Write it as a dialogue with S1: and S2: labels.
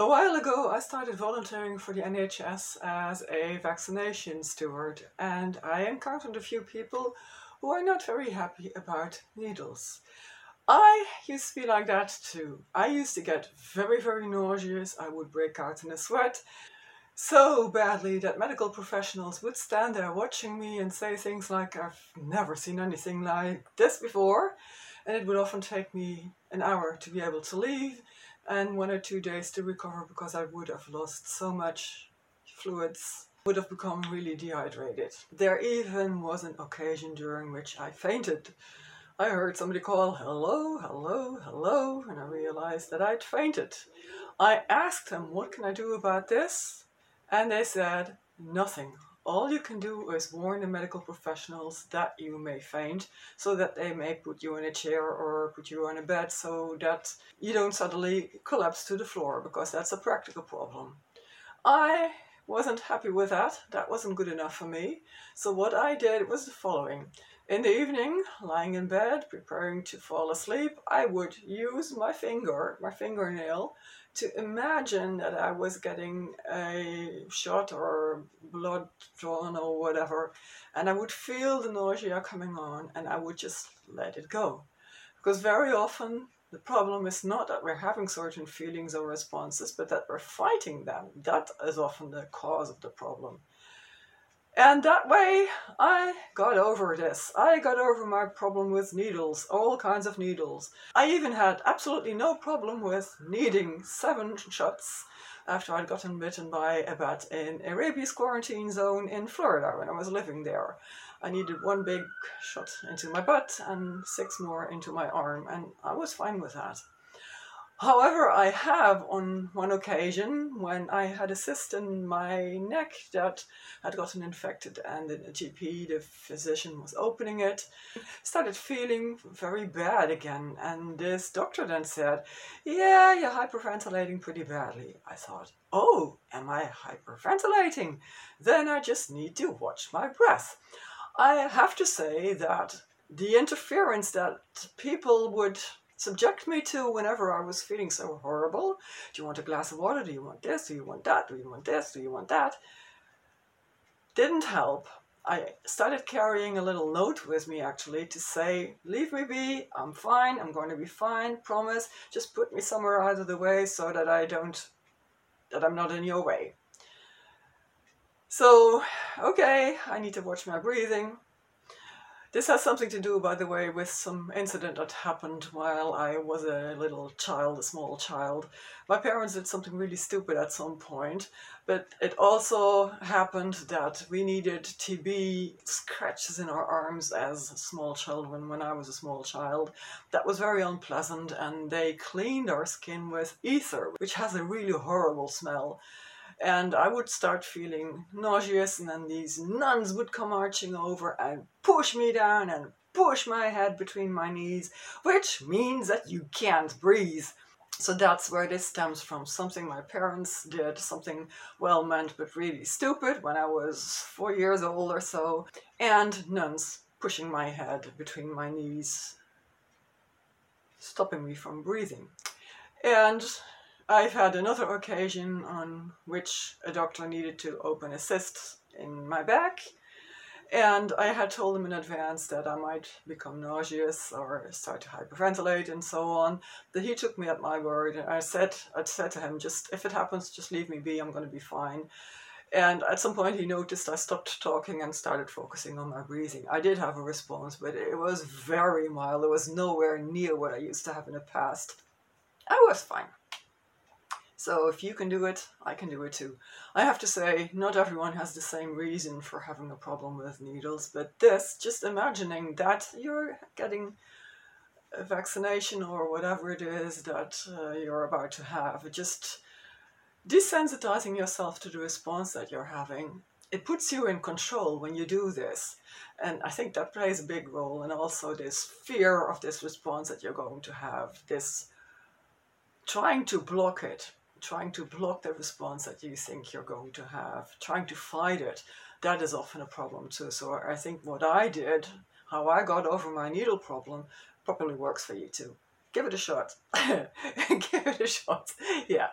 S1: A while ago, I started volunteering for the NHS as a vaccination steward, and I encountered a few people who are not very happy about needles. I used to be like that too. I used to get very, very nauseous. I would break out in a sweat so badly that medical professionals would stand there watching me and say things like, I've never seen anything like this before. And it would often take me an hour to be able to leave and one or two days to recover because I would have lost so much fluids, would have become really dehydrated. There even was an occasion during which I fainted. I heard somebody call, hello, hello, hello, and I realized that I'd fainted. I asked them, what can I do about this? And they said, nothing. All you can do is warn the medical professionals that you may faint so that they may put you in a chair or put you on a bed so that you don't suddenly collapse to the floor because that's a practical problem. I wasn't happy with that. That wasn't good enough for me. So what I did was the following. In the evening, lying in bed, preparing to fall asleep, I would use my finger, my fingernail, to imagine that I was getting a shot or blood drawn or whatever, and I would feel the nausea coming on and I would just let it go. Because very often the problem is not that we're having certain feelings or responses, but that we're fighting them. That is often the cause of the problem. And that way, I got over this. I got over my problem with needles, all kinds of needles. I even had absolutely no problem with needing seven shots after I'd gotten bitten by a bat in a rabies quarantine zone in Florida when I was living there. I needed one big shot into my butt and six more into my arm, and I was fine with that. However, I have on one occasion when I had a cyst in my neck that had gotten infected, and in the GP, the physician, was opening it, started feeling very bad again. And this doctor then said, Yeah, you're hyperventilating pretty badly. I thought, Oh, am I hyperventilating? Then I just need to watch my breath. I have to say that the interference that people would subject me to whenever I was feeling so horrible. Do you want a glass of water? Do you want this? Do you want that? Do you want this? Do you want that? Didn't help. I started carrying a little note with me actually to say, Leave me be, I'm fine, I'm going to be fine, promise, just put me somewhere out of the way so that I don't, that I'm not in your way. So, okay, I need to watch my breathing. This has something to do, by the way, with some incident that happened while I was a little child, a small child. My parents did something really stupid at some point, but it also happened that we needed TB scratches in our arms as small children when I was a small child. That was very unpleasant, and they cleaned our skin with ether, which has a really horrible smell and I would start feeling nauseous, and then these nuns would come marching over and push me down and push my head between my knees, which means that you can't breathe. So that's where this stems from. Something my parents did, something well meant but really stupid when I was four years old or so, and nuns pushing my head between my knees, stopping me from breathing. And I've had another occasion on which a doctor needed to open a cyst in my back, and I had told him in advance that I might become nauseous or start to hyperventilate and so on. That he took me at my word, and I said, I said to him, just if it happens, just leave me be. I'm going to be fine. And at some point, he noticed I stopped talking and started focusing on my breathing. I did have a response, but it was very mild. It was nowhere near what I used to have in the past. I was fine. So if you can do it, I can do it too. I have to say, not everyone has the same reason for having a problem with needles, but this, just imagining that you're getting a vaccination or whatever it is that uh, you're about to have, just desensitizing yourself to the response that you're having, it puts you in control when you do this. And I think that plays a big role, and also this fear of this response that you're going to have, this trying to block it trying to block the response that you think you're going to have, trying to fight it, that is often a problem too. So I think what I did, how I got over my needle problem, probably works for you too. Give it a shot. Give it a shot. Yeah.